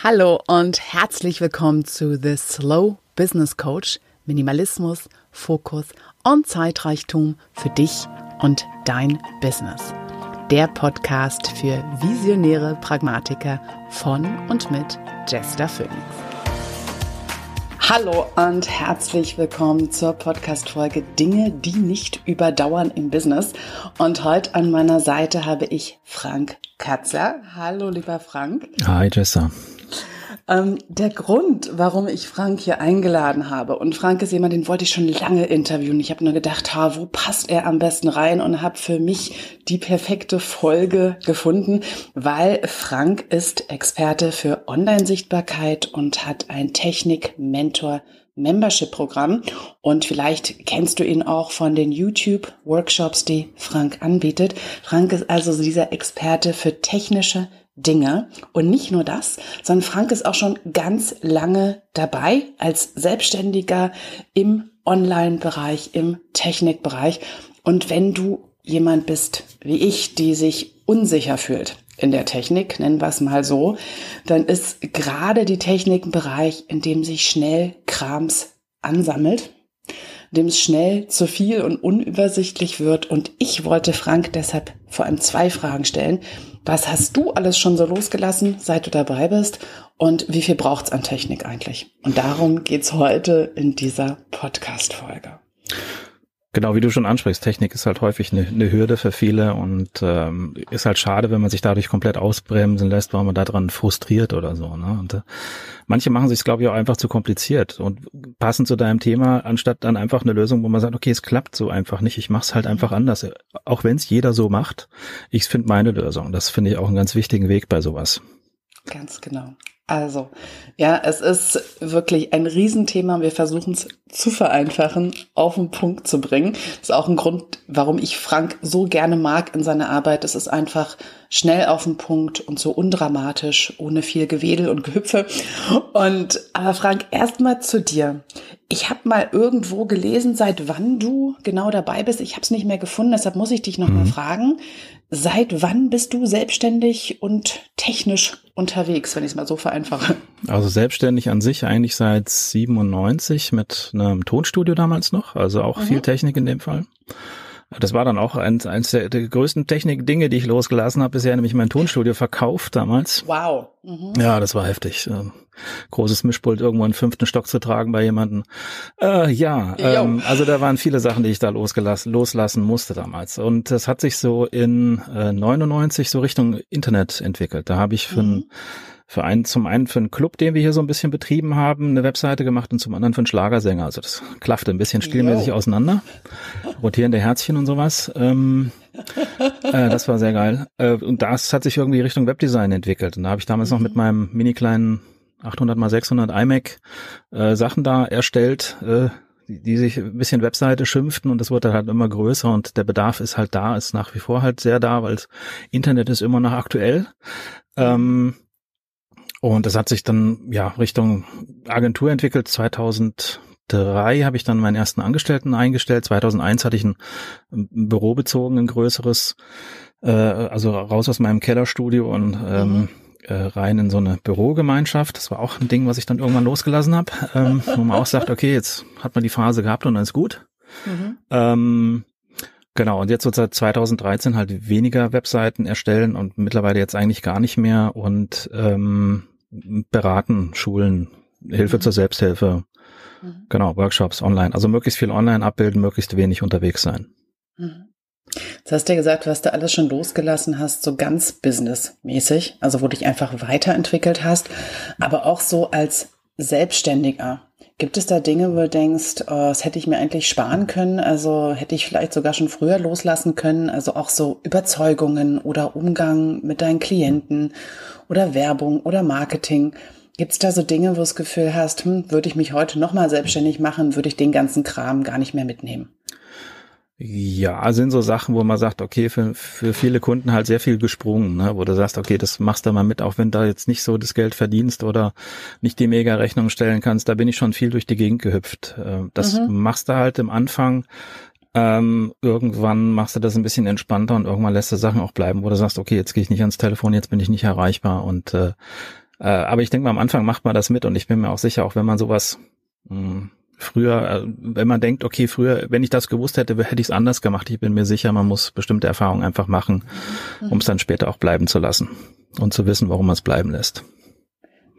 Hallo und herzlich willkommen zu The Slow Business Coach. Minimalismus, Fokus und Zeitreichtum für dich und dein Business. Der Podcast für visionäre Pragmatiker von und mit Jester Phoenix. Hallo und herzlich willkommen zur Podcast-Folge Dinge, die nicht überdauern im Business. Und heute an meiner Seite habe ich Frank Katzler. Hallo, lieber Frank. Hi, Jester. Ähm, der Grund, warum ich Frank hier eingeladen habe, und Frank ist jemand, den wollte ich schon lange interviewen. Ich habe nur gedacht, ha, wo passt er am besten rein und habe für mich die perfekte Folge gefunden, weil Frank ist Experte für Online-Sichtbarkeit und hat ein Technik-Mentor Membership-Programm und vielleicht kennst du ihn auch von den YouTube-Workshops, die Frank anbietet. Frank ist also dieser Experte für technische Dinge. Und nicht nur das, sondern Frank ist auch schon ganz lange dabei als Selbstständiger im Online-Bereich, im Technikbereich. Und wenn du jemand bist wie ich, die sich unsicher fühlt in der Technik, nennen wir es mal so, dann ist gerade die Technik ein Bereich, in dem sich schnell Krams ansammelt, dem es schnell zu viel und unübersichtlich wird. Und ich wollte Frank deshalb vor allem zwei Fragen stellen. Was hast du alles schon so losgelassen, seit du dabei bist? Und wie viel braucht's an Technik eigentlich? Und darum geht's heute in dieser Podcast-Folge. Genau, wie du schon ansprichst, Technik ist halt häufig eine, eine Hürde für viele und ähm, ist halt schade, wenn man sich dadurch komplett ausbremsen lässt, weil man daran frustriert oder so. Ne? Und äh, manche machen sich, glaube ich, auch einfach zu kompliziert und passen zu deinem Thema, anstatt dann einfach eine Lösung, wo man sagt, okay, es klappt so einfach nicht, ich mache es halt einfach anders. Auch wenn es jeder so macht, ich finde meine Lösung. Das finde ich auch einen ganz wichtigen Weg bei sowas. Ganz genau. Also, ja, es ist wirklich ein Riesenthema. Wir versuchen es zu vereinfachen, auf den Punkt zu bringen. Das ist auch ein Grund, warum ich Frank so gerne mag in seiner Arbeit. Es ist einfach schnell auf den Punkt und so undramatisch, ohne viel Gewedel und Gehüpfe. Und aber Frank, erstmal zu dir. Ich habe mal irgendwo gelesen, seit wann du genau dabei bist. Ich habe es nicht mehr gefunden, deshalb muss ich dich nochmal mhm. fragen. Seit wann bist du selbstständig und technisch unterwegs, wenn ich es mal so vereinfache? Also selbstständig an sich eigentlich seit 97 mit einem Tonstudio damals noch, also auch mhm. viel Technik in dem Fall. Das war dann auch eins, eins der, der größten Technik-Dinge, die ich losgelassen habe bisher, nämlich mein Tonstudio verkauft damals. Wow. Mhm. Ja, das war heftig. Ähm, großes Mischpult irgendwo in den fünften Stock zu tragen bei jemandem. Äh, ja, ähm, also da waren viele Sachen, die ich da losgelassen, loslassen musste damals. Und das hat sich so in äh, 99 so Richtung Internet entwickelt. Da habe ich für mhm. ein für einen, zum einen für einen Club, den wir hier so ein bisschen betrieben haben, eine Webseite gemacht und zum anderen für einen Schlagersänger. Also das klaffte ein bisschen stilmäßig auseinander. Rotierende Herzchen und sowas. Ähm, äh, das war sehr geil. Äh, und das hat sich irgendwie Richtung Webdesign entwickelt. Und da habe ich damals mhm. noch mit mhm. meinem mini kleinen 800 x 600 iMac äh, Sachen da erstellt, äh, die, die sich ein bisschen Webseite schimpften und das wurde halt immer größer und der Bedarf ist halt da, ist nach wie vor halt sehr da, weil das Internet ist immer noch aktuell. Ähm, und das hat sich dann ja Richtung Agentur entwickelt. 2003 habe ich dann meinen ersten Angestellten eingestellt. 2001 hatte ich ein, ein Büro bezogen, ein größeres, äh, also raus aus meinem Kellerstudio und ähm, mhm. äh, rein in so eine Bürogemeinschaft. Das war auch ein Ding, was ich dann irgendwann losgelassen habe, ähm, wo man auch sagt, okay, jetzt hat man die Phase gehabt und dann ist gut. Mhm. Ähm, Genau, und jetzt so seit 2013 halt weniger Webseiten erstellen und mittlerweile jetzt eigentlich gar nicht mehr und ähm, beraten, Schulen, Hilfe mhm. zur Selbsthilfe, mhm. genau, Workshops online. Also möglichst viel online abbilden, möglichst wenig unterwegs sein. Mhm. Jetzt hast du ja gesagt, was du alles schon losgelassen hast, so ganz businessmäßig, also wo du dich einfach weiterentwickelt hast, aber auch so als Selbstständiger. Gibt es da Dinge, wo du denkst, oh, das hätte ich mir eigentlich sparen können? Also hätte ich vielleicht sogar schon früher loslassen können? Also auch so Überzeugungen oder Umgang mit deinen Klienten oder Werbung oder Marketing. Gibt es da so Dinge, wo du das Gefühl hast, hm, würde ich mich heute nochmal selbstständig machen, würde ich den ganzen Kram gar nicht mehr mitnehmen? Ja, sind so Sachen, wo man sagt, okay, für, für viele Kunden halt sehr viel gesprungen, ne? wo du sagst, okay, das machst du mal mit, auch wenn da jetzt nicht so das Geld verdienst oder nicht die Mega-Rechnung stellen kannst, da bin ich schon viel durch die Gegend gehüpft. Äh, das mhm. machst du halt im Anfang, ähm, irgendwann machst du das ein bisschen entspannter und irgendwann lässt du Sachen auch bleiben, wo du sagst, okay, jetzt gehe ich nicht ans Telefon, jetzt bin ich nicht erreichbar und äh, Äh, aber ich denke mal, am Anfang macht man das mit und ich bin mir auch sicher, auch wenn man sowas mh, hm, früher, äh, wenn man denkt, okay, früher, wenn ich das gewusst hätte, hätte ich es anders gemacht. Ich bin mir sicher, man muss bestimmte Erfahrungen einfach machen, mhm. um es dann später auch bleiben zu lassen und zu wissen, warum man es bleiben lässt.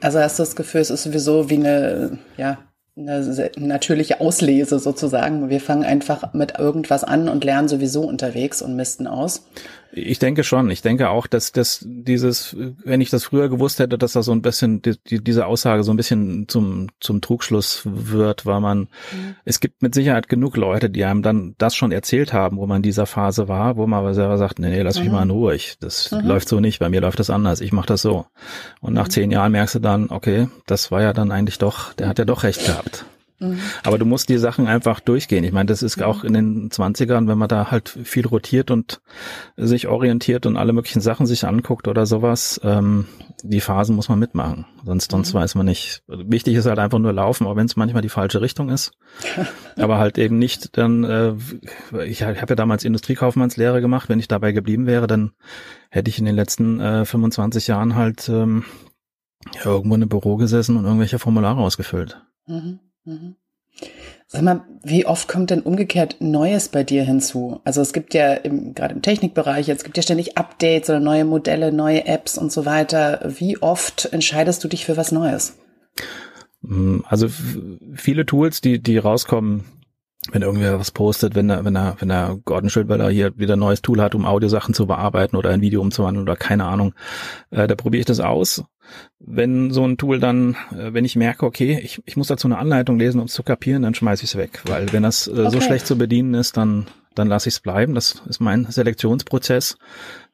Also hast du das Gefühl, es ist sowieso wie eine, ja, eine natürliche Auslese sozusagen. Wir fangen einfach mit irgendwas an und lernen sowieso unterwegs und misten aus. Ich denke schon. Ich denke auch, dass dass dieses, wenn ich das früher gewusst hätte, dass da so ein bisschen die, diese Aussage so ein bisschen zum zum Trugschluss wird, weil man mhm. es gibt mit Sicherheit genug Leute, die einem dann das schon erzählt haben, wo man in dieser Phase war, wo man aber selber sagt, nee, nee lass mich mhm. mal in Ruhe. Ich, das mhm. läuft so nicht. Bei mir läuft das anders. Ich mache das so. Und nach mhm. zehn Jahren merkst du dann, okay, das war ja dann eigentlich doch, der hat ja doch recht gehabt. Mhm. Aber du musst die Sachen einfach durchgehen. Ich meine, das ist mhm. auch in den 20ern, wenn man da halt viel rotiert und sich orientiert und alle möglichen Sachen sich anguckt oder sowas, ähm, die Phasen muss man mitmachen. Sonst, sonst mhm. weiß man nicht. Wichtig ist halt einfach nur laufen, auch wenn es manchmal die falsche Richtung ist. Aber halt eben nicht dann, äh, ich habe ja damals Industriekaufmannslehre gemacht, wenn ich dabei geblieben wäre, dann hätte ich in den letzten äh, 25 Jahren halt ähm, ja, irgendwo in einem Büro gesessen und irgendwelche Formulare ausgefüllt. Mhm. Mhm. Sag mal, wie oft kommt denn umgekehrt Neues bei dir hinzu? Also es gibt ja im, gerade im Technikbereich, es gibt ja ständig Updates oder neue Modelle, neue Apps und so weiter. Wie oft entscheidest du dich für was Neues? Mm, also viele Tools, die, die rauskommen, wenn irgendwer was postet, wenn er, wenn er, wenn er Gordon Schildweiler hier wieder ein neues Tool hat, um Audiosachen zu bearbeiten oder ein Video umzuwandeln oder keine Ahnung, äh, da probiere ich das aus wenn so ein Tool dann, äh, wenn ich merke, okay, ich, ich muss dazu eine Anleitung lesen, um es zu kapieren, dann schmeiße ich es weg. Weil wenn das äh, okay. so schlecht zu bedienen ist, dann, dann lasse ich es bleiben. Das ist mein Selektionsprozess.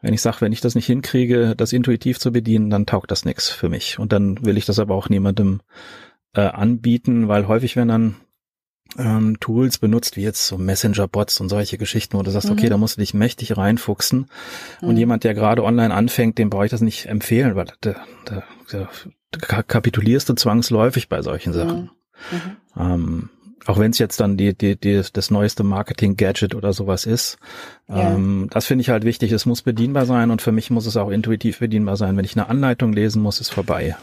Wenn ich sage, wenn ich das nicht hinkriege, das intuitiv zu bedienen, dann taugt das nichts für mich. Und dann will ich das aber auch niemandem äh, anbieten, weil häufig, wenn dann ähm, Tools benutzt, wie jetzt so Messenger-Bots und solche Geschichten, wo du sagst, mhm. okay, da musst du dich mächtig reinfuchsen. Mhm. Und jemand, der gerade online anfängt, dem brauche ich das nicht empfehlen, weil da, da, da kapitulierst du zwangsläufig bei solchen mhm. Sachen. Mhm. Ähm, auch wenn es jetzt dann die, die, die, das neueste Marketing-Gadget oder sowas ist. Ja. Ähm, das finde ich halt wichtig. Es muss bedienbar sein und für mich muss es auch intuitiv bedienbar sein. Wenn ich eine Anleitung lesen muss, ist vorbei.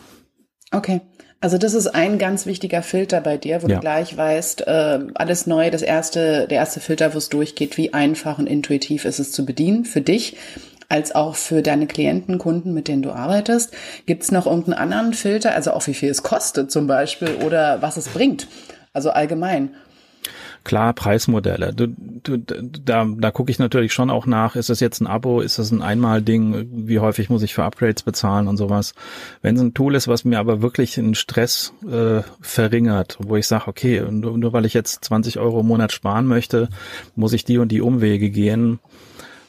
Okay. Also das ist ein ganz wichtiger Filter bei dir, wo ja. du gleich weißt, äh, alles neu, das erste, der erste Filter, wo es durchgeht, wie einfach und intuitiv ist es zu bedienen für dich, als auch für deine Klienten, Kunden, mit denen du arbeitest. Gibt es noch irgendeinen anderen Filter, also auch wie viel es kostet zum Beispiel oder was es bringt? Also allgemein. Klar, Preismodelle. Du, du, da da gucke ich natürlich schon auch nach, ist das jetzt ein Abo, ist das ein Einmal-Ding, wie häufig muss ich für Upgrades bezahlen und sowas. Wenn es ein Tool ist, was mir aber wirklich einen Stress äh, verringert, wo ich sage, okay, nur, nur weil ich jetzt 20 Euro im Monat sparen möchte, muss ich die und die Umwege gehen,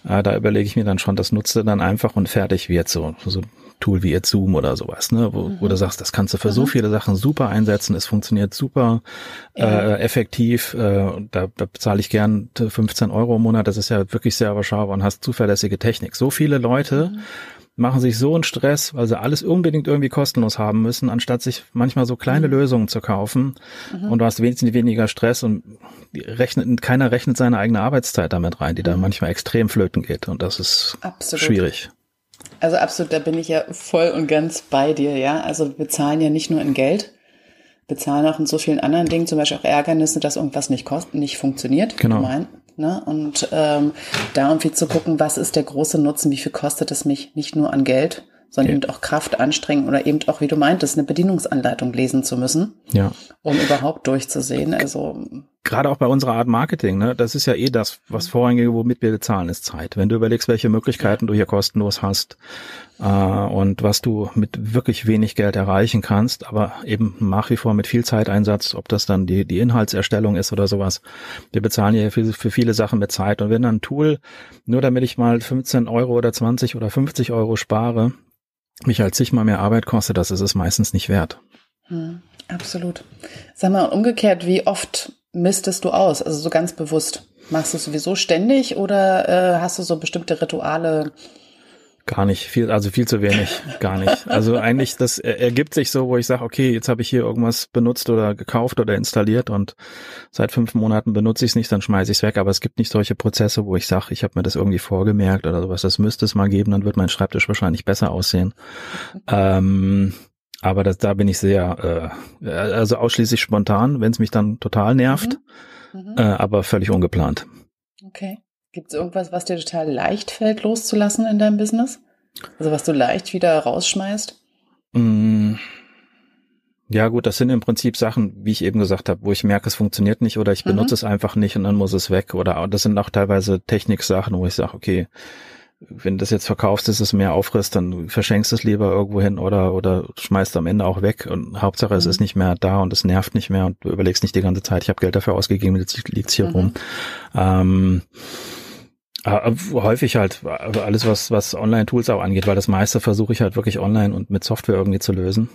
äh, da überlege ich mir dann schon, das nutze dann einfach und fertig wird so. so Tool wie jetzt Zoom oder sowas, ne, wo, mhm. wo du mhm. sagst, das kannst du für mhm. so viele Sachen super einsetzen, es funktioniert super ja. äh, effektiv, äh, da, da bezahle ich gern 15 Euro im Monat, das ist ja wirklich sehr überschaubar und hast zuverlässige Technik. So viele Leute mhm. machen sich so einen Stress, weil sie alles unbedingt irgendwie kostenlos haben müssen, anstatt sich manchmal so kleine mhm. Lösungen zu kaufen mhm. und du hast wesentlich weniger Stress und rechnet, keiner rechnet seine eigene Arbeitszeit damit rein, die da manchmal extrem flöten geht und das ist Absolut. schwierig. Also absolut, da bin ich ja voll und ganz bei dir, ja. Also wir bezahlen ja nicht nur in Geld, bezahlen auch in so vielen anderen Dingen, zum Beispiel auch Ärgernisse, dass irgendwas nicht kostet, nicht funktioniert. Genau. Mein, ne? Und ähm, da irgendwie zu gucken, was ist der große Nutzen, wie viel kostet es mich nicht nur an Geld, sondern okay. eben auch Kraft anstrengen oder eben auch, wie du meintest, eine Bedienungsanleitung lesen zu müssen, ja. um überhaupt durchzusehen. Also gerade auch bei unserer Art Marketing, ne, das ist ja eh das, was vorrangig, womit wir bezahlen, ist Zeit. Wenn du überlegst, welche Möglichkeiten du hier kostenlos hast äh, und was du mit wirklich wenig Geld erreichen kannst, aber eben nach wie vor mit viel Zeiteinsatz, ob das dann die, die Inhaltserstellung ist oder sowas. Wir bezahlen ja für, für viele Sachen mit Zeit. Und wenn dann ein Tool, nur damit ich mal 15 Euro oder 20 oder 50 Euro spare, mich halt zigmal mehr Arbeit kostet, das ist es meistens nicht wert. Hm, absolut. Sag mal, umgekehrt, wie oft mistest du aus? Also so ganz bewusst. Machst du es sowieso ständig oder äh, hast du so bestimmte Rituale? Gar nicht, viel, also viel zu wenig, gar nicht. Also eigentlich, das ergibt sich so, wo ich sage, okay, jetzt habe ich hier irgendwas benutzt oder gekauft oder installiert und seit fünf Monaten benutze ich es nicht, dann schmeiße ich es weg. Aber es gibt nicht solche Prozesse, wo ich sage, ich habe mir das irgendwie vorgemerkt oder sowas. Das müsste es mal geben, dann wird mein Schreibtisch wahrscheinlich besser aussehen. ähm, aber das, da bin ich sehr, äh, also ausschließlich spontan, wenn es mich dann total nervt, mhm. Mhm. Äh, aber völlig ungeplant. Okay. Gibt es irgendwas, was dir total leicht fällt, loszulassen in deinem Business? Also was du leicht wieder rausschmeißt? Mm. Ja gut, das sind im Prinzip Sachen, wie ich eben gesagt habe, wo ich merke, es funktioniert nicht oder ich benutze mhm. es einfach nicht und dann muss es weg. Oder das sind auch teilweise Techniksachen, wo ich sage, okay, wenn du das jetzt verkaufst, ist es mehr Aufriss, dann verschenkst du es lieber irgendwo hin oder, oder schmeißt am Ende auch weg und Hauptsache es mhm. ist nicht mehr da und es nervt nicht mehr und du überlegst nicht die ganze Zeit, ich habe Geld dafür ausgegeben, jetzt liegt's hier mhm. rum. Ähm, äh, häufig halt alles, was, was Online-Tools auch angeht, weil das meiste versuche ich halt wirklich online und mit Software irgendwie zu lösen.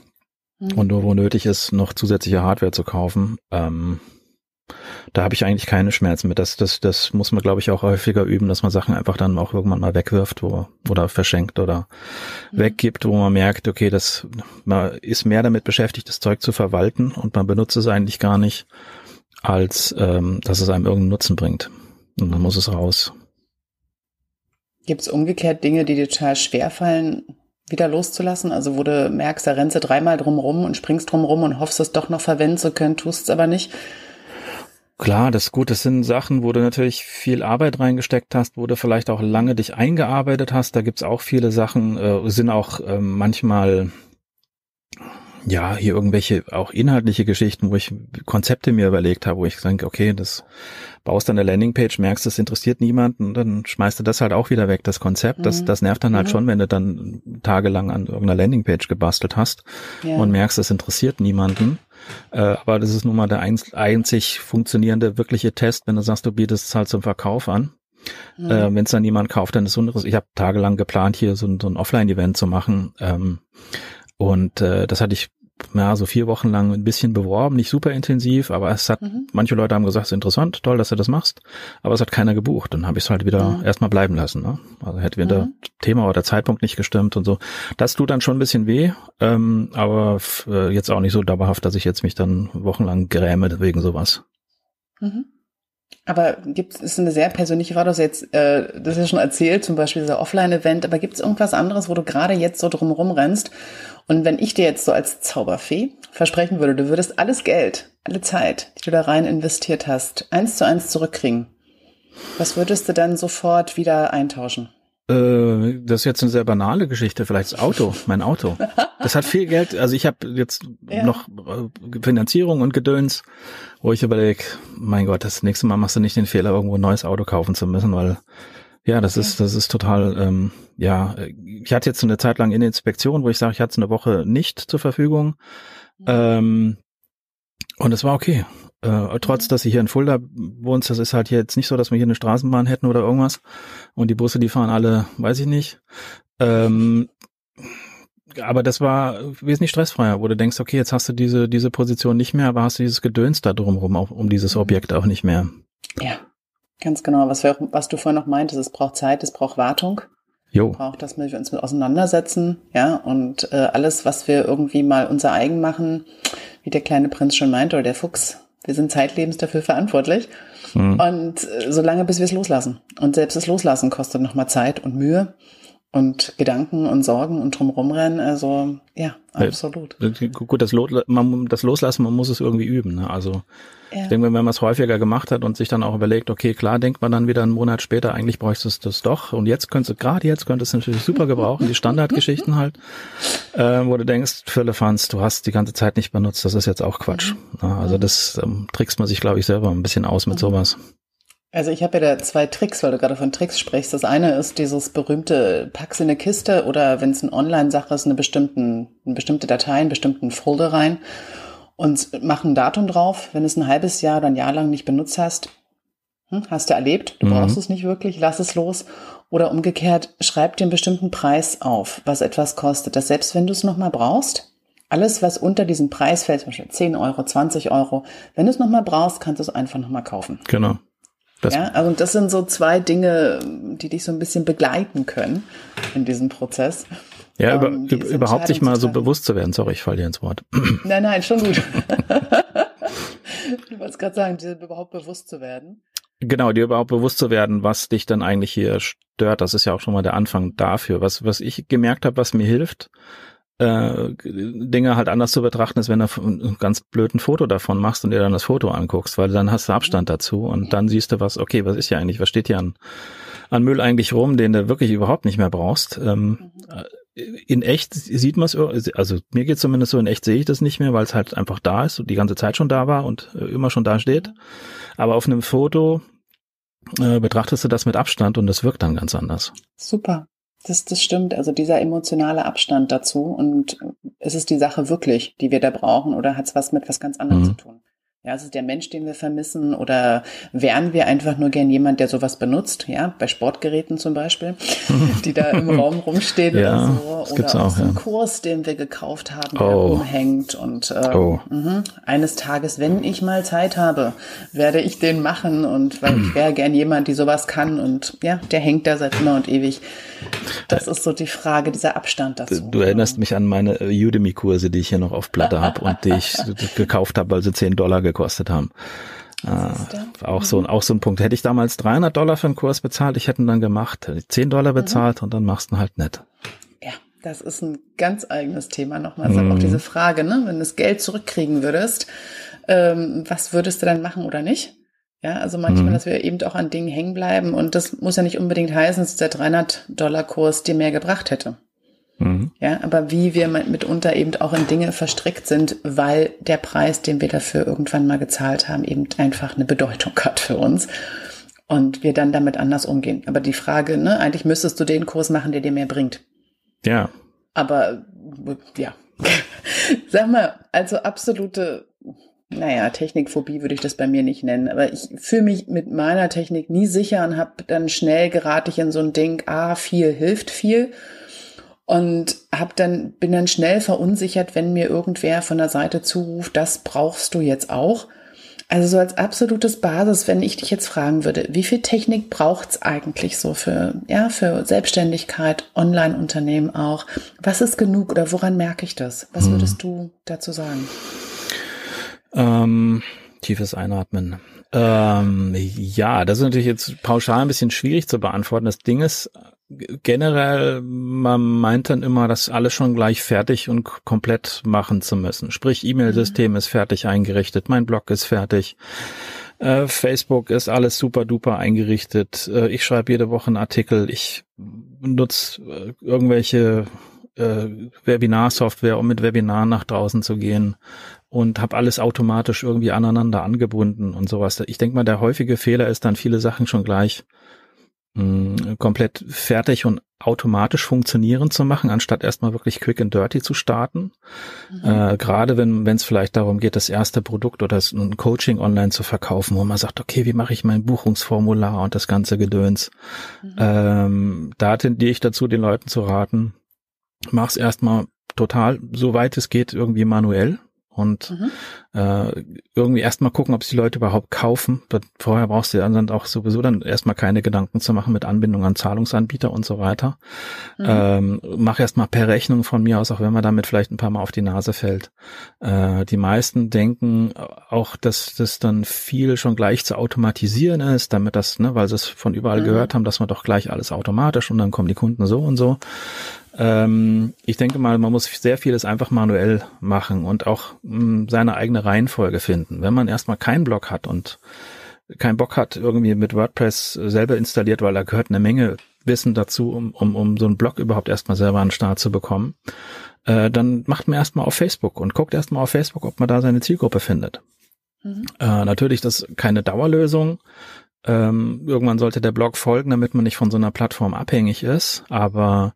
Mhm. Und nur wo nötig ist, noch zusätzliche Hardware zu kaufen. Ähm, da habe ich eigentlich keine Schmerzen mit. Das, das, das muss man, glaube ich, auch häufiger üben, dass man Sachen einfach dann auch irgendwann mal wegwirft wo, oder verschenkt oder mhm. weggibt, wo man merkt, okay, das man ist mehr damit beschäftigt, das Zeug zu verwalten und man benutzt es eigentlich gar nicht, als ähm, dass es einem irgendeinen Nutzen bringt. Und dann muss es raus. Gibt es umgekehrt Dinge, die dir total schwer fallen, wieder loszulassen? Also wo du merkst, da rennst du dreimal drumrum und springst drumrum und hoffst, es doch noch verwenden zu können, tust es aber nicht. Klar, das ist gut. Das sind Sachen, wo du natürlich viel Arbeit reingesteckt hast, wo du vielleicht auch lange dich eingearbeitet hast. Da gibt's auch viele Sachen, äh, sind auch äh, manchmal ja, hier irgendwelche auch inhaltliche Geschichten, wo ich Konzepte mir überlegt habe, wo ich denke, okay, das baust dann eine Landingpage, merkst, das interessiert niemanden, dann schmeißt du das halt auch wieder weg, das Konzept. Das, mhm. das nervt dann halt mhm. schon, wenn du dann tagelang an irgendeiner Landingpage gebastelt hast ja. und merkst, das interessiert niemanden. Äh, aber das ist nun mal der einzig funktionierende wirkliche Test, wenn du sagst, du bietest es halt zum Verkauf an. Mhm. Äh, wenn es dann niemand kauft, dann ist es anderes. Ich habe tagelang geplant, hier so, so ein Offline-Event zu machen. Ähm, und äh, das hatte ich ja, so vier Wochen lang ein bisschen beworben, nicht super intensiv, aber es hat, mhm. manche Leute haben gesagt, es ist interessant, toll, dass du das machst, aber es hat keiner gebucht. Dann habe ich es halt wieder mhm. erstmal bleiben lassen. Ne? Also hätte wieder mhm. Thema oder der Zeitpunkt nicht gestimmt und so. Das tut dann schon ein bisschen weh, ähm, aber äh, jetzt auch nicht so dauerhaft, dass ich jetzt mich dann wochenlang gräme wegen sowas. Mhm. Aber gibt es ist eine sehr persönliche Frage, du hast jetzt äh, das ist ja schon erzählt, zum Beispiel dieser Offline-Event, aber gibt es irgendwas anderes, wo du gerade jetzt so drumherum rennst? Und wenn ich dir jetzt so als Zauberfee versprechen würde, du würdest alles Geld, alle Zeit, die du da rein investiert hast, eins zu eins zurückkriegen, was würdest du dann sofort wieder eintauschen? Äh, das ist jetzt eine sehr banale Geschichte, vielleicht das Auto, mein Auto. Das hat viel Geld, also ich habe jetzt ja. noch äh, Finanzierung und Gedöns, wo ich überlege, mein Gott, das nächste Mal machst du nicht den Fehler, irgendwo ein neues Auto kaufen zu müssen, weil ja, das okay. ist, das ist total, ähm, ja, ich hatte jetzt eine Zeit lang in der Inspektion, wo ich sage, ich hatte es eine Woche nicht zur Verfügung. Mhm. Ähm, und es war okay. Äh, trotz, dass ich hier in Fulda wohnt, das ist halt hier jetzt nicht so, dass wir hier eine Straßenbahn hätten oder irgendwas. Und die Busse, die fahren alle, weiß ich nicht. Ähm, aber das war wesentlich stressfreier, wo du denkst, okay, jetzt hast du diese, diese Position nicht mehr, aber hast du dieses Gedöns da drumherum, auch, um dieses mhm. Objekt auch nicht mehr. Ja, ganz genau. Was, wir, was du vorhin noch meintest, es braucht Zeit, es braucht Wartung. Jo. Braucht, dass wir uns mit auseinandersetzen, ja, und äh, alles, was wir irgendwie mal unser eigen machen, wie der kleine Prinz schon meinte, oder der Fuchs, wir sind zeitlebens dafür verantwortlich. Mhm. Und äh, solange bis wir es loslassen. Und selbst das Loslassen kostet nochmal Zeit und Mühe und Gedanken und Sorgen und drumrumrennen. Also ja, absolut. Gut, das, Lo man, das Loslassen, man muss es irgendwie üben. Ne? Also ja. ich denke, wenn man es häufiger gemacht hat und sich dann auch überlegt, okay, klar, denkt man dann wieder einen Monat später, eigentlich bräuchtest du das doch. Und jetzt könntest du, gerade jetzt könntest du natürlich super gebrauchen, die Standardgeschichten halt, äh, wo du denkst, Firlefanz, du hast die ganze Zeit nicht benutzt, das ist jetzt auch Quatsch. Mhm. Also das ähm, trickst man sich, glaube ich, selber ein bisschen aus mit mhm. sowas. Also ich habe ja da zwei Tricks, weil du gerade von Tricks sprichst. Das eine ist dieses berühmte Pack's in eine Kiste oder wenn es eine Online-Sache ist, eine, bestimmten, eine bestimmte Datei, einen bestimmten Folder rein und mach ein Datum drauf. Wenn du es ein halbes Jahr oder ein Jahr lang nicht benutzt hast, hm, hast du erlebt, du mhm. brauchst es nicht wirklich, lass es los. Oder umgekehrt, schreib dir einen bestimmten Preis auf, was etwas kostet. Dass selbst wenn du es nochmal brauchst, alles, was unter diesem Preis fällt, zum Beispiel 10 Euro, 20 Euro, wenn du es nochmal brauchst, kannst du es einfach nochmal kaufen. Genau. Das ja, also das sind so zwei Dinge, die dich so ein bisschen begleiten können in diesem Prozess. Ja, über, um, überhaupt sich mal so bewusst zu werden. Sorry, ich falle dir ins Wort. Nein, nein, schon gut. du wolltest gerade sagen, dir überhaupt bewusst zu werden. Genau, dir überhaupt bewusst zu werden, was dich dann eigentlich hier stört. Das ist ja auch schon mal der Anfang dafür. Was, was ich gemerkt habe, was mir hilft, äh, Dinge halt anders zu betrachten ist, wenn du ein ganz blöden Foto davon machst und dir dann das Foto anguckst, weil dann hast du Abstand dazu und dann siehst du was, okay, was ist hier eigentlich, was steht hier an, an Müll eigentlich rum, den du wirklich überhaupt nicht mehr brauchst. Ähm, äh, in echt sieht man es, also mir geht zumindest so, in echt sehe ich das nicht mehr, weil es halt einfach da ist und die ganze Zeit schon da war und äh, immer schon da steht. Aber auf einem Foto äh, betrachtest du das mit Abstand und das wirkt dann ganz anders. Super. Das, das stimmt. Also dieser emotionale Abstand dazu. Und ist es die Sache wirklich, die wir da brauchen, oder hat es was mit was ganz anderem mhm. zu tun? Ja, ist es der Mensch, den wir vermissen oder wären wir einfach nur gern jemand, der sowas benutzt? Ja, bei Sportgeräten zum Beispiel, die da im Raum rumstehen ja, oder so. Oder auch, ja. ein Kurs, den wir gekauft haben, der oh. rumhängt. Und äh, oh. mh, eines Tages, wenn ich mal Zeit habe, werde ich den machen. Und weil ich wäre gern jemand, die sowas kann. Und ja, der hängt da seit immer und ewig. Das ist so die Frage, dieser Abstand dazu. Du, du erinnerst mich an meine äh, Udemy-Kurse, die ich hier noch auf Platte habe und die ich gekauft habe, weil sie 10 Dollar gekostet gekostet haben. Äh, auch so, auch so ein Punkt. Hätte ich damals 300 Dollar für einen Kurs bezahlt, ich hätte ihn dann gemacht, 10 Dollar mhm. bezahlt mhm. und dann machst du ihn halt nicht. Ja, das ist ein ganz eigenes Thema nochmal. Mhm. Auch diese Frage, ne? wenn du das Geld zurückkriegen würdest, ähm, was würdest du dann machen oder nicht? Ja, also manchmal, mhm. dass wir eben auch an Dingen hängen bleiben und das muss ja nicht unbedingt heißen, dass der 300 Dollar Kurs dir mehr gebracht hätte. Mhm. Ja, aber wie wir mitunter eben auch in Dinge verstrickt sind, weil der Preis, den wir dafür irgendwann mal gezahlt haben, eben einfach eine Bedeutung hat für uns und wir dann damit anders umgehen. Aber die Frage, ne, eigentlich müsstest du den Kurs machen, der dir mehr bringt. Ja. Aber ja. Sag mal, also absolute naja, Technikphobie würde ich das bei mir nicht nennen, aber ich fühle mich mit meiner Technik nie sicher und habe dann schnell gerate ich in so ein Ding, ah, viel hilft viel und hab dann bin dann schnell verunsichert, wenn mir irgendwer von der Seite zuruft, das brauchst du jetzt auch. Also so als absolutes Basis, wenn ich dich jetzt fragen würde, wie viel Technik braucht's eigentlich so für ja für Selbstständigkeit, Online-Unternehmen auch? Was ist genug oder woran merke ich das? Was hm. würdest du dazu sagen? Ähm, tiefes Einatmen. Ähm, ja, das ist natürlich jetzt pauschal ein bisschen schwierig zu beantworten. Das Ding ist, generell, man meint dann immer, das alles schon gleich fertig und komplett machen zu müssen. Sprich, E-Mail-System mhm. ist fertig eingerichtet, mein Blog ist fertig. Äh, Facebook ist alles super duper eingerichtet. Äh, ich schreibe jede Woche einen Artikel. Ich nutze äh, irgendwelche Webinar-Software, um mit Webinaren nach draußen zu gehen und habe alles automatisch irgendwie aneinander angebunden und sowas. Ich denke mal, der häufige Fehler ist dann viele Sachen schon gleich mh, komplett fertig und automatisch funktionieren zu machen, anstatt erstmal wirklich quick and dirty zu starten. Mhm. Äh, Gerade wenn es vielleicht darum geht, das erste Produkt oder ein Coaching online zu verkaufen, wo man sagt, okay, wie mache ich mein Buchungsformular und das ganze Gedöns. Mhm. Ähm, da tendiere ich dazu, den Leuten zu raten, mach's erstmal total, soweit es geht, irgendwie manuell und mhm. äh, irgendwie erstmal gucken, ob es die Leute überhaupt kaufen. Vorher brauchst du dann auch sowieso dann erstmal keine Gedanken zu machen mit Anbindung an Zahlungsanbieter und so weiter. Mhm. Ähm, mach erstmal per Rechnung von mir aus, auch wenn man damit vielleicht ein paar Mal auf die Nase fällt. Äh, die meisten denken auch, dass das dann viel schon gleich zu automatisieren ist, damit das, ne, weil sie es von überall mhm. gehört haben, dass man doch gleich alles automatisch und dann kommen die Kunden so und so. Ähm, ich denke mal, man muss sehr vieles einfach manuell machen und auch mh, hm, seine eigene Reihenfolge finden. Wenn man erstmal keinen Blog hat und keinen Bock hat, irgendwie mit WordPress selber installiert, weil da gehört eine Menge Wissen dazu, um, um, um so einen Blog überhaupt erstmal selber an den Start zu bekommen, äh, dann macht man erstmal auf Facebook und guckt erstmal auf Facebook, ob man da seine Zielgruppe findet. Mhm. Äh, natürlich, das ist keine Dauerlösung. Ähm, irgendwann sollte der Blog folgen, damit man nicht von so einer Plattform abhängig ist. Aber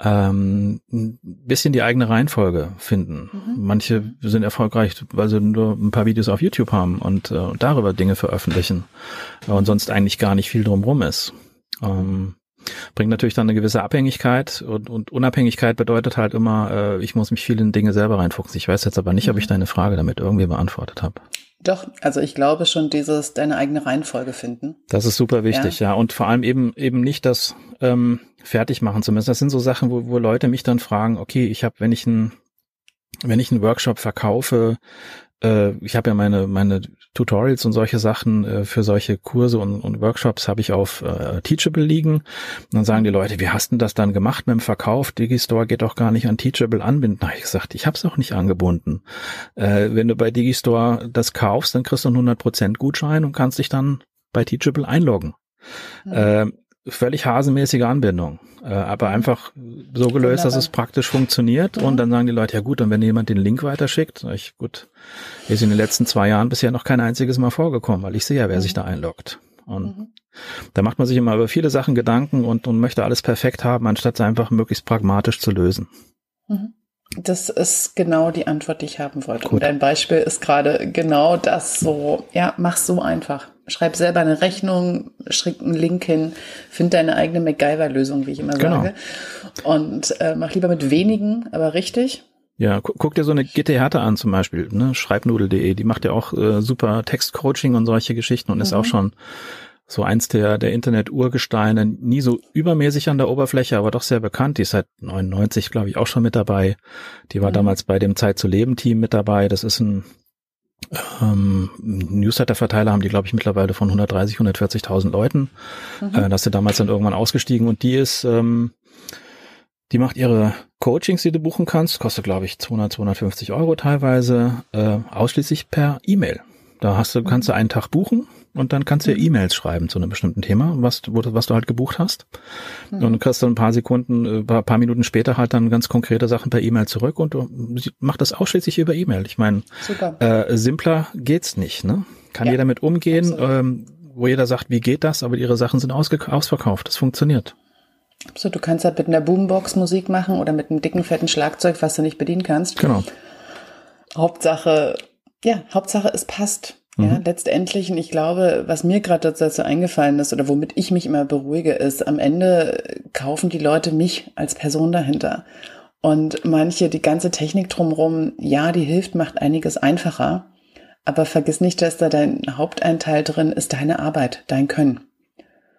ähm, ein bisschen die eigene Reihenfolge finden. Mhm. Manche sind erfolgreich, weil sie nur ein paar Videos auf YouTube haben und, äh, darüber Dinge veröffentlichen äh, und sonst eigentlich gar nicht viel drumrum ist. Ähm, bringt natürlich dann eine gewisse Abhängigkeit und, und Unabhängigkeit bedeutet halt immer, äh, ich muss mich viel in Dinge selber reinfuchsen. Ich weiß jetzt aber nicht, mhm. ob ich deine Frage damit irgendwie beantwortet habe. Doch, also ich glaube schon dieses deine eigene Reihenfolge finden. Das ist super wichtig, ja. ja. Und vor allem eben eben nicht das ähm, fertig machen zu müssen. Das sind so Sachen, wo, wo Leute mich dann fragen, okay, ich habe, wenn ich ein wenn ich einen Workshop verkaufe, äh, ich habe ja meine meine Tutorials und solche Sachen äh, für solche Kurse und, und Workshops habe ich auf äh, Teachable liegen. Und dann sagen die Leute, wie hast du das dann gemacht mit dem Verkauf? Digistore geht doch gar nicht an Teachable anbinden. Na, ich gesagt, ich habe es auch nicht angebunden. Äh, wenn du bei Digistore das kaufst, dann kriegst du einen 100% Gutschein und kannst dich dann bei Teachable einloggen. Mhm. Völlig hasenmäßige Anbindung, äh, aber mhm. einfach so gelöst, dass es praktisch funktioniert. Mhm. Und dann sagen die Leute, ja gut, und wenn jemand den Link weiterschickt, ich, gut, ist in den letzten zwei Jahren bisher noch kein einziges Mal vorgekommen, weil ich sehe ja, wer mhm. sich da einloggt. Und mhm. da macht man sich immer über viele Sachen Gedanken und, und möchte alles perfekt haben, anstatt es einfach möglichst pragmatisch zu lösen. Mhm. Das ist genau die Antwort, die ich haben wollte. Gut. Und dein Beispiel ist gerade genau das so, ja, mach's so einfach. Schreib selber eine Rechnung, schick einen Link hin, find deine eigene MacGyver-Lösung, wie ich immer genau. sage. Und äh, mach lieber mit wenigen, aber richtig. Ja, gu guck dir so eine GT Härte an zum Beispiel, ne? Schreibnudel.de, die macht ja auch äh, super Textcoaching und solche Geschichten und mhm. ist auch schon so eins der, der Internet-Urgesteine, nie so übermäßig an der Oberfläche, aber doch sehr bekannt. Die ist seit 99, glaube ich, auch schon mit dabei. Die war mhm. damals bei dem Zeit zu Leben Team mit dabei. Das ist ein ähm, Newsletter-Verteiler haben die, glaube ich, mittlerweile von 130, 140.000 Leuten. Mhm. Äh, das ist damals dann irgendwann ausgestiegen und die ist, ähm, die macht ihre Coachings, die du buchen kannst, kostet, glaube ich, 200, 250 Euro teilweise, äh, ausschließlich per E-Mail. Da hast du, kannst du einen Tag buchen und dann kannst du ja mhm. E-Mails schreiben zu einem bestimmten Thema, was, was du halt gebucht hast. Mhm. Und kriegst dann ein paar Sekunden, ein äh, paar Minuten später halt dann ganz konkrete Sachen per E-Mail zurück und du machst das ausschließlich über E-Mail. Ich meine, äh, simpler geht's nicht, ne? Kann ja. jeder mit umgehen, ähm, wo jeder sagt, wie geht das, aber ihre Sachen sind ausverkauft. Das funktioniert. Absolut. Du kannst halt mit einer Boombox Musik machen oder mit einem dicken, fetten Schlagzeug, was du nicht bedienen kannst. Genau. Hauptsache, ja, Hauptsache es passt. Ja, mhm. letztendlich, und ich glaube, was mir gerade dazu eingefallen ist oder womit ich mich immer beruhige, ist, am Ende kaufen die Leute mich als Person dahinter. Und manche, die ganze Technik drumherum, ja, die hilft, macht einiges einfacher. Aber vergiss nicht, dass da dein Haupteinteil drin ist, deine Arbeit, dein Können.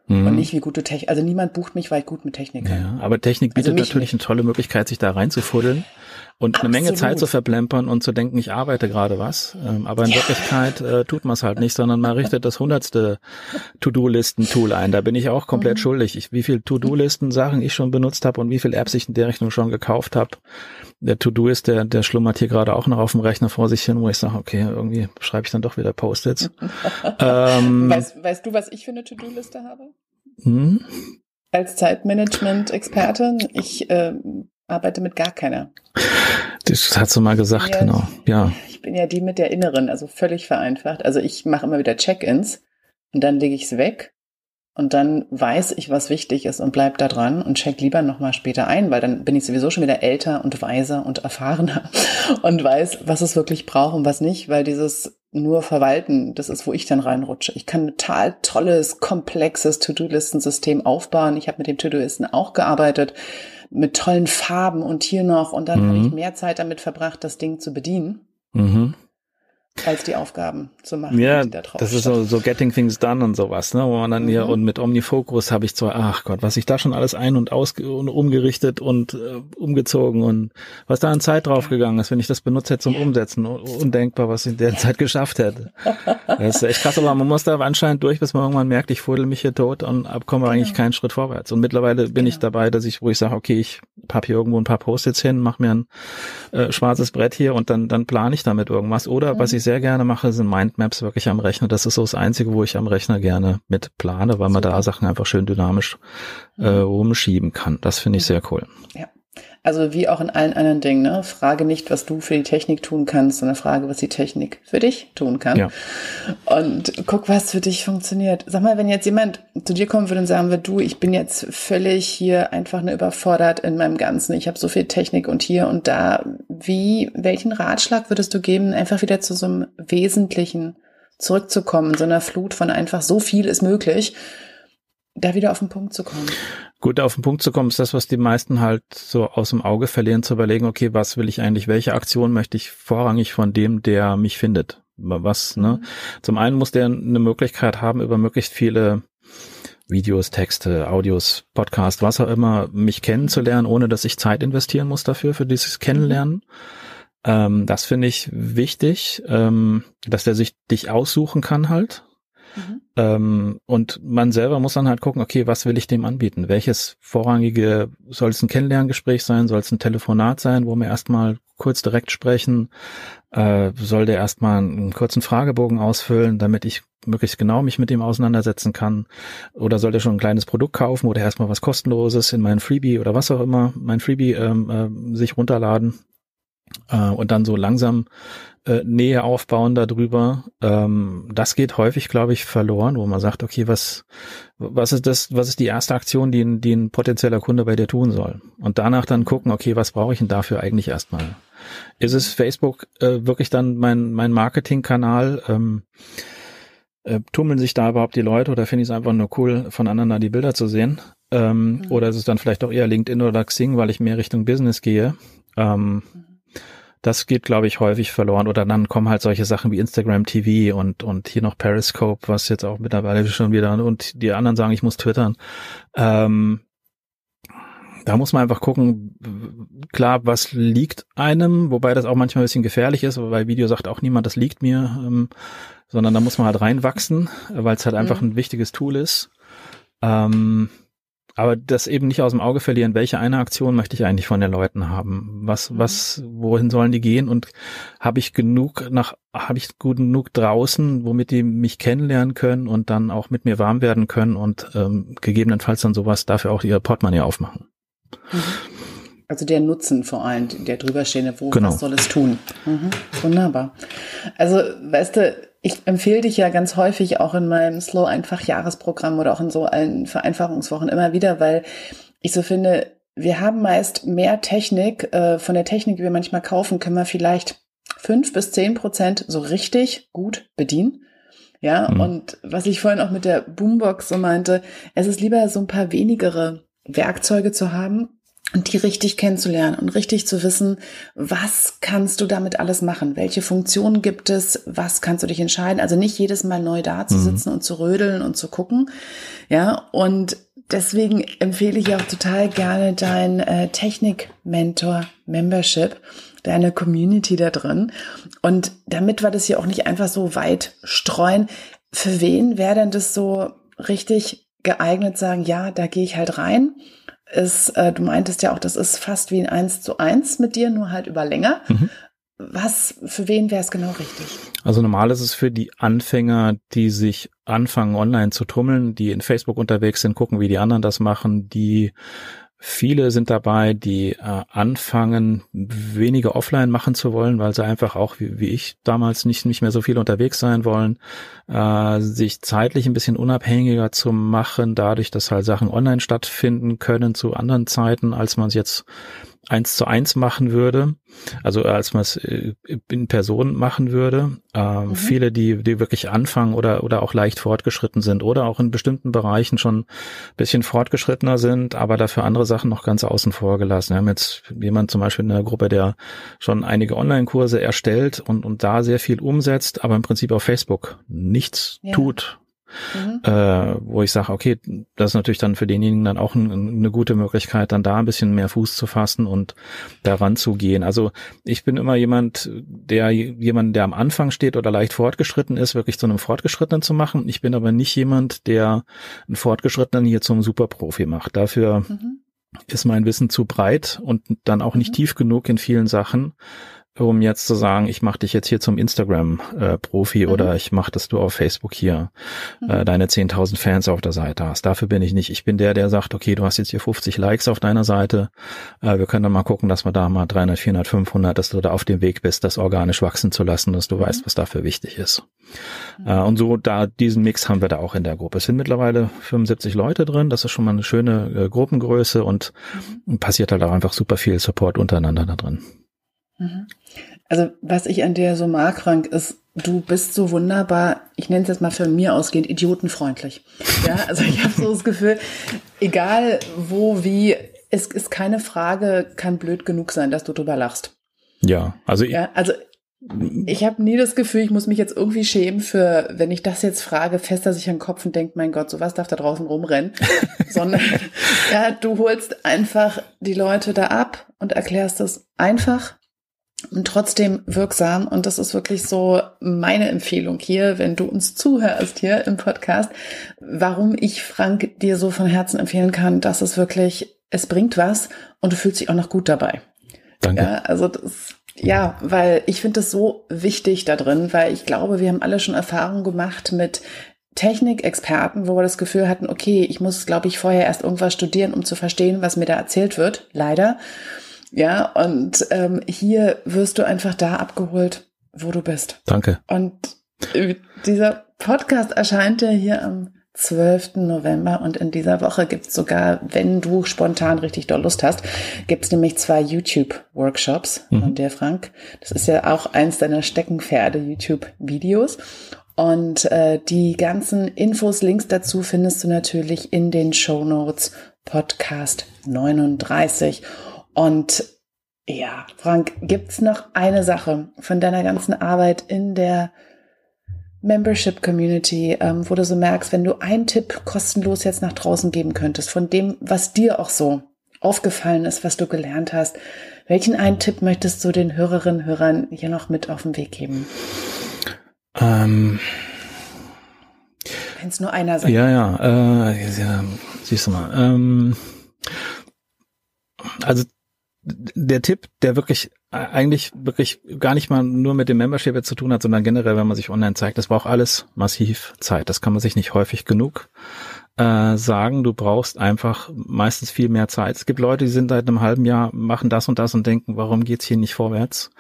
Mhm. Und nicht wie gute Technik. Also niemand bucht mich, weil ich gut mit Technik kann. Ja, aber Technik also bietet also natürlich nicht. eine tolle Möglichkeit, sich da reinzufuddeln und Absolut. eine Menge Zeit zu verplempern und zu denken, ich arbeite gerade was. Ähm, aber in ja. Wirklichkeit äh, tut man es halt nicht, sondern man richtet das hundertste To-Do-Listen-Tool ein. Da bin ich auch komplett mhm. schuldig. Ich, wie viel To-Do-Listen Sachen ich schon benutzt habe und wie viel Apps ich in der Richtung schon gekauft habe. Der To-Do ist, der, der schlummert hier gerade auch noch auf dem Rechner vor sich hin, wo ich sage, okay, irgendwie schreibe ich dann doch wieder Post-its. ähm, weißt, weißt du, was ich für eine To-Do-Liste habe? Hm? Als Zeitmanagement-Expertin, ich äh, arbeite mit gar keiner. Das hast du mal gesagt, ja, genau. Ja. Ich bin ja die mit der inneren, also völlig vereinfacht. Also ich mache immer wieder Check-ins und dann lege ich es weg und dann weiß ich, was wichtig ist und bleib da dran und check lieber nochmal später ein, weil dann bin ich sowieso schon wieder älter und weiser und erfahrener und weiß, was es wirklich braucht und was nicht, weil dieses nur verwalten, das ist, wo ich dann reinrutsche. Ich kann ein total tolles, komplexes To-Do-Listen-System aufbauen. Ich habe mit dem To-Do-Listen auch gearbeitet mit tollen Farben und hier noch. Und dann mhm. habe ich mehr Zeit damit verbracht, das Ding zu bedienen. Mhm als die Aufgaben zu machen. Ja, da das ist so, so Getting Things Done und sowas, ne, wo man dann mhm. hier und mit Omnifocus habe ich zwar, ach Gott, was ich da schon alles ein und aus und umgerichtet und äh, umgezogen und was da an Zeit draufgegangen ist, wenn ich das benutzt hätte zum Umsetzen, undenkbar, was ich in der Zeit geschafft hätte. Das ist echt krass, aber man muss da anscheinend durch, bis man irgendwann merkt, ich fuddel mich hier tot und komme eigentlich genau. keinen Schritt vorwärts. Und mittlerweile bin genau. ich dabei, dass ich, wo ich sage, okay, ich hab hier irgendwo ein paar Post-its hin, mach mir ein äh, schwarzes Brett hier und dann dann plane ich damit irgendwas. Oder mhm. was ich sehr gerne mache, sind Mindmaps wirklich am Rechner. Das ist so das Einzige, wo ich am Rechner gerne mit plane, weil man da Sachen einfach schön dynamisch äh, mhm. rumschieben kann. Das finde ich sehr cool. Ja. Also wie auch in allen anderen Dingen, ne? Frage nicht, was du für die Technik tun kannst, sondern frage, was die Technik für dich tun kann. Ja. Und guck, was für dich funktioniert. Sag mal, wenn jetzt jemand zu dir kommen würde und sagen würde, du, ich bin jetzt völlig hier einfach nur überfordert in meinem Ganzen. Ich habe so viel Technik und hier und da. Wie, welchen Ratschlag würdest du geben, einfach wieder zu so einem Wesentlichen zurückzukommen, so einer Flut von einfach so viel ist möglich, da wieder auf den Punkt zu kommen? Gut, auf den Punkt zu kommen, ist das, was die meisten halt so aus dem Auge verlieren, zu überlegen, okay, was will ich eigentlich, welche Aktion möchte ich vorrangig von dem, der mich findet? Was, ne? Mhm. Zum einen muss der eine Möglichkeit haben, über möglichst viele Videos, Texte, Audios, Podcast, was auch immer, mich kennenzulernen, ohne dass ich Zeit investieren muss dafür, für dieses Kennenlernen. Ähm, das finde ich wichtig, ähm, dass der sich dich aussuchen kann halt. Mhm. Ähm, und man selber muss dann halt gucken, okay, was will ich dem anbieten? Welches vorrangige, soll es ein Kennenlerngespräch sein? Soll es ein Telefonat sein, wo wir erstmal kurz direkt sprechen? Äh, soll der erstmal einen kurzen Fragebogen ausfüllen, damit ich möglichst genau mich mit dem auseinandersetzen kann? Oder soll der schon ein kleines Produkt kaufen oder erstmal was kostenloses in mein Freebie oder was auch immer, mein Freebie ähm, äh, sich runterladen? Äh, und dann so langsam äh, Nähe aufbauen darüber. Ähm, das geht häufig, glaube ich, verloren, wo man sagt, okay, was, was ist das, was ist die erste Aktion, die ein, die ein potenzieller Kunde bei dir tun soll? Und danach dann gucken, okay, was brauche ich denn dafür eigentlich erstmal? Ist es Facebook äh, wirklich dann mein, mein Marketingkanal? Ähm, äh, tummeln sich da überhaupt die Leute oder finde ich es einfach nur cool, von anderen da die Bilder zu sehen? Ähm, mhm. Oder ist es dann vielleicht auch eher LinkedIn oder Xing, weil ich mehr Richtung Business gehe? Ähm, mhm das geht, glaube ich, häufig verloren. Oder dann kommen halt solche Sachen wie Instagram TV und, und hier noch Periscope, was jetzt auch mittlerweile schon wieder, und die anderen sagen, ich muss twittern. Ähm, da muss man einfach gucken, klar, was liegt einem, wobei das auch manchmal ein bisschen gefährlich ist, weil Video sagt auch niemand, das liegt mir, ähm, sondern da muss man halt reinwachsen, weil es halt einfach mhm. ein wichtiges Tool ist. Ähm, aber das eben nicht aus dem Auge verlieren, welche eine Aktion möchte ich eigentlich von den Leuten haben? Was, mhm. was, wohin sollen die gehen? Und habe ich genug nach, habe ich gut genug draußen, womit die mich kennenlernen können und dann auch mit mir warm werden können und ähm, gegebenenfalls dann sowas dafür auch ihr Portemonnaie aufmachen. Mhm. Also der Nutzen vor allem, der drüber stehende, wo, genau. was soll es tun? Mhm. Wunderbar. Also, weißt du, ich empfehle dich ja ganz häufig auch in meinem Slow Einfach Jahresprogramm oder auch in so allen Vereinfachungswochen immer wieder, weil ich so finde, wir haben meist mehr Technik. Äh, von der Technik, die wir manchmal kaufen, können wir vielleicht fünf bis zehn Prozent so richtig gut bedienen. Ja, mhm. und was ich vorhin auch mit der Boombox so meinte, es ist lieber so ein paar wenigere Werkzeuge zu haben, und die richtig kennenzulernen und richtig zu wissen, was kannst du damit alles machen? Welche Funktionen gibt es? Was kannst du dich entscheiden? Also nicht jedes Mal neu da zu sitzen mhm. und zu rödeln und zu gucken. Ja, und deswegen empfehle ich auch total gerne dein äh, Technik-Mentor-Membership, deine Community da drin. Und damit wir das hier auch nicht einfach so weit streuen, für wen wäre denn das so richtig geeignet, sagen, ja, da gehe ich halt rein ist, äh, du meintest ja auch, das ist fast wie ein Eins zu eins mit dir, nur halt über länger. Mhm. Was, für wen wäre es genau richtig? Also normal ist es für die Anfänger, die sich anfangen online zu tummeln, die in Facebook unterwegs sind, gucken, wie die anderen das machen, die Viele sind dabei, die äh, anfangen, weniger offline machen zu wollen, weil sie einfach auch, wie, wie ich damals, nicht, nicht mehr so viel unterwegs sein wollen, äh, sich zeitlich ein bisschen unabhängiger zu machen, dadurch, dass halt Sachen online stattfinden können zu anderen Zeiten, als man es jetzt eins zu eins machen würde, also als man es äh, in Person machen würde. Ähm, mhm. Viele, die, die wirklich anfangen oder, oder auch leicht fortgeschritten sind oder auch in bestimmten Bereichen schon ein bisschen fortgeschrittener sind, aber dafür andere Sachen noch ganz außen vor gelassen. Wir haben jetzt jemand zum Beispiel in der Gruppe, der schon einige Online-Kurse erstellt und, und da sehr viel umsetzt, aber im Prinzip auf Facebook nichts ja. tut Mhm. Äh, wo ich sage, okay, das ist natürlich dann für denjenigen dann auch ein, eine gute Möglichkeit, dann da ein bisschen mehr Fuß zu fassen und daran zu gehen. Also ich bin immer jemand, der jemand, der am Anfang steht oder leicht fortgeschritten ist, wirklich zu einem Fortgeschrittenen zu machen. Ich bin aber nicht jemand, der einen Fortgeschrittenen hier zum Superprofi macht. Dafür mhm. ist mein Wissen zu breit und dann auch nicht mhm. tief genug in vielen Sachen, um jetzt zu sagen, ich mache dich jetzt hier zum Instagram-Profi äh, mhm. oder ich mache, dass du auf Facebook hier mhm. äh, deine 10.000 Fans auf der Seite hast. Dafür bin ich nicht. Ich bin der, der sagt, okay, du hast jetzt hier 50 Likes auf deiner Seite. Äh, wir können dann mal gucken, dass wir da mal 300, 400, 500, dass du da auf dem Weg bist, das organisch wachsen zu lassen, dass du mhm. weißt, was dafür wichtig ist. Mhm. Äh, und so da diesen Mix haben wir da auch in der Gruppe. Es sind mittlerweile 75 Leute drin. Das ist schon mal eine schöne äh, Gruppengröße und mhm. passiert halt auch einfach super viel Support untereinander da drin. Mhm. Also was ich an dir so mag, Frank, ist, du bist so wunderbar, ich nenne es jetzt mal von mir ausgehend, idiotenfreundlich. Ja, also ich habe so das Gefühl, egal wo, wie, es ist keine Frage, kann blöd genug sein, dass du drüber lachst. Ja, also ich, ja, also ich habe nie das Gefühl, ich muss mich jetzt irgendwie schämen für, wenn ich das jetzt frage, fester sich an den Kopf und denkt, mein Gott, sowas darf da draußen rumrennen. Sondern ja, du holst einfach die Leute da ab und erklärst es einfach und trotzdem wirksam. Und das ist wirklich so meine Empfehlung hier, wenn du uns zuhörst hier im Podcast, warum ich Frank dir so von Herzen empfehlen kann, dass es wirklich, es bringt was und du fühlst dich auch noch gut dabei. Danke. Ja, also das, ja, weil ich finde es so wichtig da drin, weil ich glaube, wir haben alle schon Erfahrungen gemacht mit Technikexperten, wo wir das Gefühl hatten, okay, ich muss, glaube ich, vorher erst irgendwas studieren, um zu verstehen, was mir da erzählt wird. Leider. Ja, und ähm, hier wirst du einfach da abgeholt, wo du bist. Danke. Und dieser Podcast erscheint ja hier am 12. November und in dieser Woche gibt's sogar, wenn du spontan richtig doll Lust hast, gibt's nämlich zwei YouTube-Workshops mhm. von dir, Frank. Das ist ja auch eins deiner Steckenpferde, YouTube-Videos. Und äh, die ganzen Infos, Links dazu findest du natürlich in den Show Notes Podcast 39. Und ja, Frank, gibt's noch eine Sache von deiner ganzen Arbeit in der Membership Community, ähm, wo du so merkst, wenn du einen Tipp kostenlos jetzt nach draußen geben könntest, von dem, was dir auch so aufgefallen ist, was du gelernt hast, welchen einen Tipp möchtest du den Hörerinnen und Hörern hier noch mit auf den Weg geben? Ähm, Wenn es nur einer sein Ja, ja, äh, ja siehst du mal. Ähm, also der Tipp, der wirklich eigentlich wirklich gar nicht mal nur mit dem Membership jetzt zu tun hat, sondern generell, wenn man sich online zeigt, das braucht alles massiv Zeit. Das kann man sich nicht häufig genug äh, sagen. Du brauchst einfach meistens viel mehr Zeit. Es gibt Leute, die sind seit einem halben Jahr, machen das und das und denken, warum geht's hier nicht vorwärts?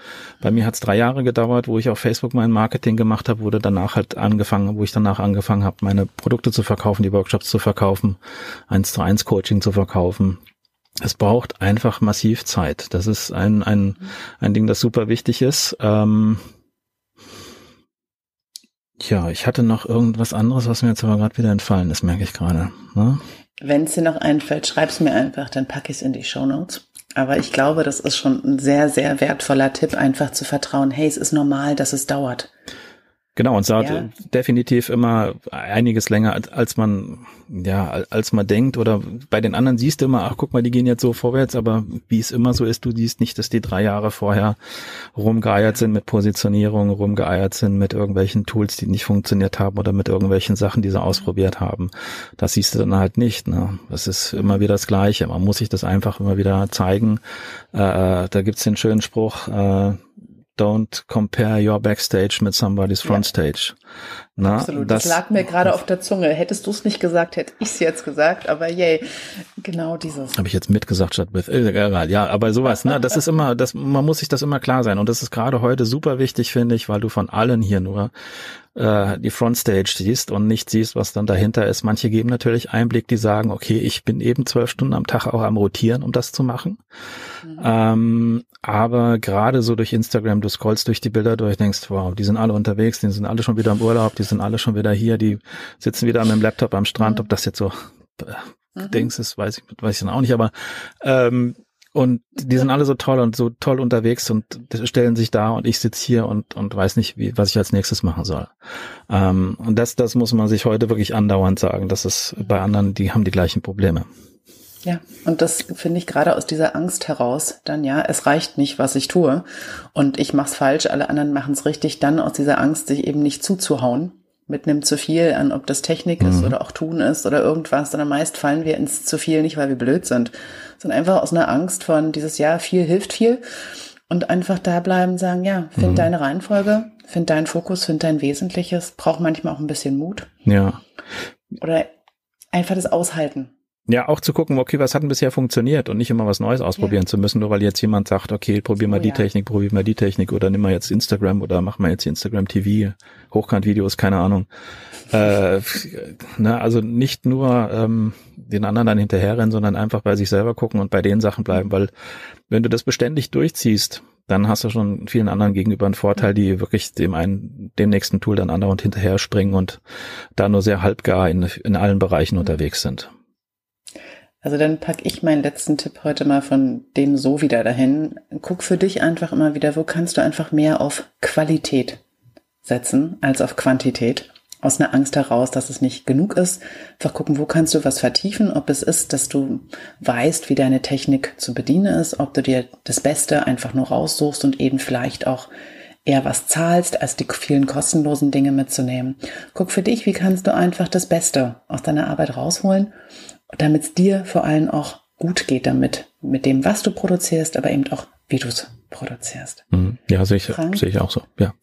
Bei mir hat es drei Jahre gedauert, wo ich auf Facebook mein Marketing gemacht habe, wurde danach halt angefangen, wo ich danach angefangen habe, meine Produkte zu verkaufen, die Workshops zu verkaufen, eins zu eins Coaching zu verkaufen es braucht einfach massiv Zeit. Das ist ein, ein, ein Ding, das super wichtig ist. Ähm, ja, ich hatte noch irgendwas anderes, was mir jetzt aber gerade wieder entfallen ist, merke ich gerade. Ne? Wenn es dir noch einfällt, schreib's mir einfach, dann packe ich es in die Show Notes. Aber ich glaube, das ist schon ein sehr, sehr wertvoller Tipp, einfach zu vertrauen, hey, es ist normal, dass es dauert. Genau, und es dauert ja. definitiv immer einiges länger, als man, ja, als man denkt. Oder bei den anderen siehst du immer, ach guck mal, die gehen jetzt so vorwärts, aber wie es immer so ist, du siehst nicht, dass die drei Jahre vorher rumgeeiert sind mit Positionierung, rumgeeiert sind mit irgendwelchen Tools, die nicht funktioniert haben oder mit irgendwelchen Sachen, die sie ausprobiert haben. Das siehst du dann halt nicht. Ne? Das ist immer wieder das Gleiche. Man muss sich das einfach immer wieder zeigen. Äh, da gibt's den schönen Spruch, äh, don't compare your backstage with somebody's front yeah. stage. Na, Absolut. Das, das lag mir gerade auf der Zunge. Hättest du es nicht gesagt, hätte ich es jetzt gesagt. Aber yay, genau dieses. Habe ich jetzt mitgesagt statt with. Äh, ja, aber sowas. Ne, das ist immer, das man muss sich das immer klar sein. Und das ist gerade heute super wichtig, finde ich, weil du von allen hier nur äh, die Frontstage siehst und nicht siehst, was dann dahinter ist. Manche geben natürlich Einblick, die sagen, okay, ich bin eben zwölf Stunden am Tag auch am Rotieren, um das zu machen. Mhm. Ähm, aber gerade so durch Instagram, du scrollst durch die Bilder durch, denkst, wow, die sind alle unterwegs, die sind alle schon wieder im Urlaub, die sind alle schon wieder hier, die sitzen wieder mit dem Laptop am Strand, mhm. ob das jetzt so äh, mhm. Dings ist, weiß ich, weiß ich dann auch nicht, aber ähm, und die sind alle so toll und so toll unterwegs und stellen sich da und ich sitze hier und, und weiß nicht, wie, was ich als nächstes machen soll. Ähm, und das, das muss man sich heute wirklich andauernd sagen. Das ist bei anderen, die haben die gleichen Probleme. Ja, und das finde ich gerade aus dieser Angst heraus, dann ja, es reicht nicht, was ich tue und ich mache es falsch, alle anderen machen es richtig, dann aus dieser Angst, sich eben nicht zuzuhauen mit einem zu viel an, ob das Technik mhm. ist oder auch tun ist oder irgendwas, sondern meist fallen wir ins zu viel nicht, weil wir blöd sind, sondern einfach aus einer Angst von dieses Jahr viel hilft viel und einfach da bleiben sagen, ja, find mhm. deine Reihenfolge, find deinen Fokus, find dein Wesentliches, braucht manchmal auch ein bisschen Mut. Ja. Oder einfach das aushalten. Ja, auch zu gucken, okay, was hat denn bisher funktioniert und nicht immer was Neues ausprobieren ja. zu müssen, nur weil jetzt jemand sagt, okay, probier mal oh, die ja. Technik, probier mal die Technik oder nimm mal jetzt Instagram oder mach mal jetzt Instagram TV, Hochkant-Videos, keine Ahnung. Äh, ne, also nicht nur ähm, den anderen dann hinterherrennen, sondern einfach bei sich selber gucken und bei den Sachen bleiben, weil wenn du das beständig durchziehst, dann hast du schon vielen anderen gegenüber einen Vorteil, die wirklich dem einen, dem nächsten Tool dann andauernd hinterher springen und da nur sehr halbgar in, in allen Bereichen unterwegs sind. Also dann packe ich meinen letzten Tipp heute mal von dem so wieder dahin. Guck für dich einfach immer wieder, wo kannst du einfach mehr auf Qualität setzen als auf Quantität. aus einer Angst heraus, dass es nicht genug ist. Einfach gucken, wo kannst du was vertiefen, ob es ist, dass du weißt, wie deine Technik zu bedienen ist, ob du dir das Beste einfach nur raussuchst und eben vielleicht auch eher was zahlst, als die vielen kostenlosen Dinge mitzunehmen. Guck für dich, wie kannst du einfach das Beste aus deiner Arbeit rausholen, damit es dir vor allem auch gut geht damit, mit dem, was du produzierst, aber eben auch, wie du es produzierst. Mhm. Ja, sehe ich, sehe ich auch so, ja.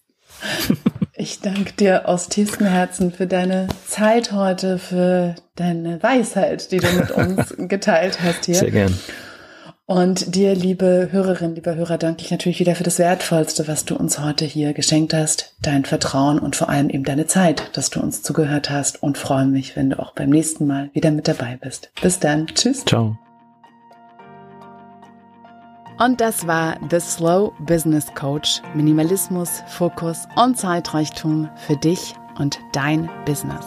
Ich danke dir aus tiefstem Herzen für deine Zeit heute, für deine Weisheit, die du mit uns geteilt hast hier. Sehr gern. Und dir, liebe Hörerin, lieber Hörer, danke ich natürlich wieder für das Wertvollste, was du uns heute hier geschenkt hast, dein Vertrauen und vor allem eben deine Zeit, dass du uns zugehört hast und freue mich, wenn du auch beim nächsten Mal wieder mit dabei bist. Bis dann. Tschüss. Ciao. Und das war The Slow Business Coach. Minimalismus, Fokus und Zeitreichtum für dich und dein Business.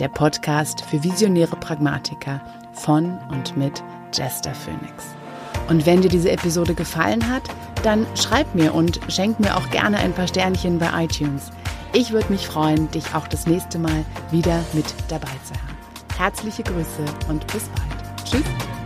Der Podcast für visionäre Pragmatiker von und mit Jester Phoenix. Und wenn dir diese Episode gefallen hat, dann schreib mir und schenk mir auch gerne ein paar Sternchen bei iTunes. Ich würde mich freuen, dich auch das nächste Mal wieder mit dabei zu haben. Herzliche Grüße und bis bald. Tschüss.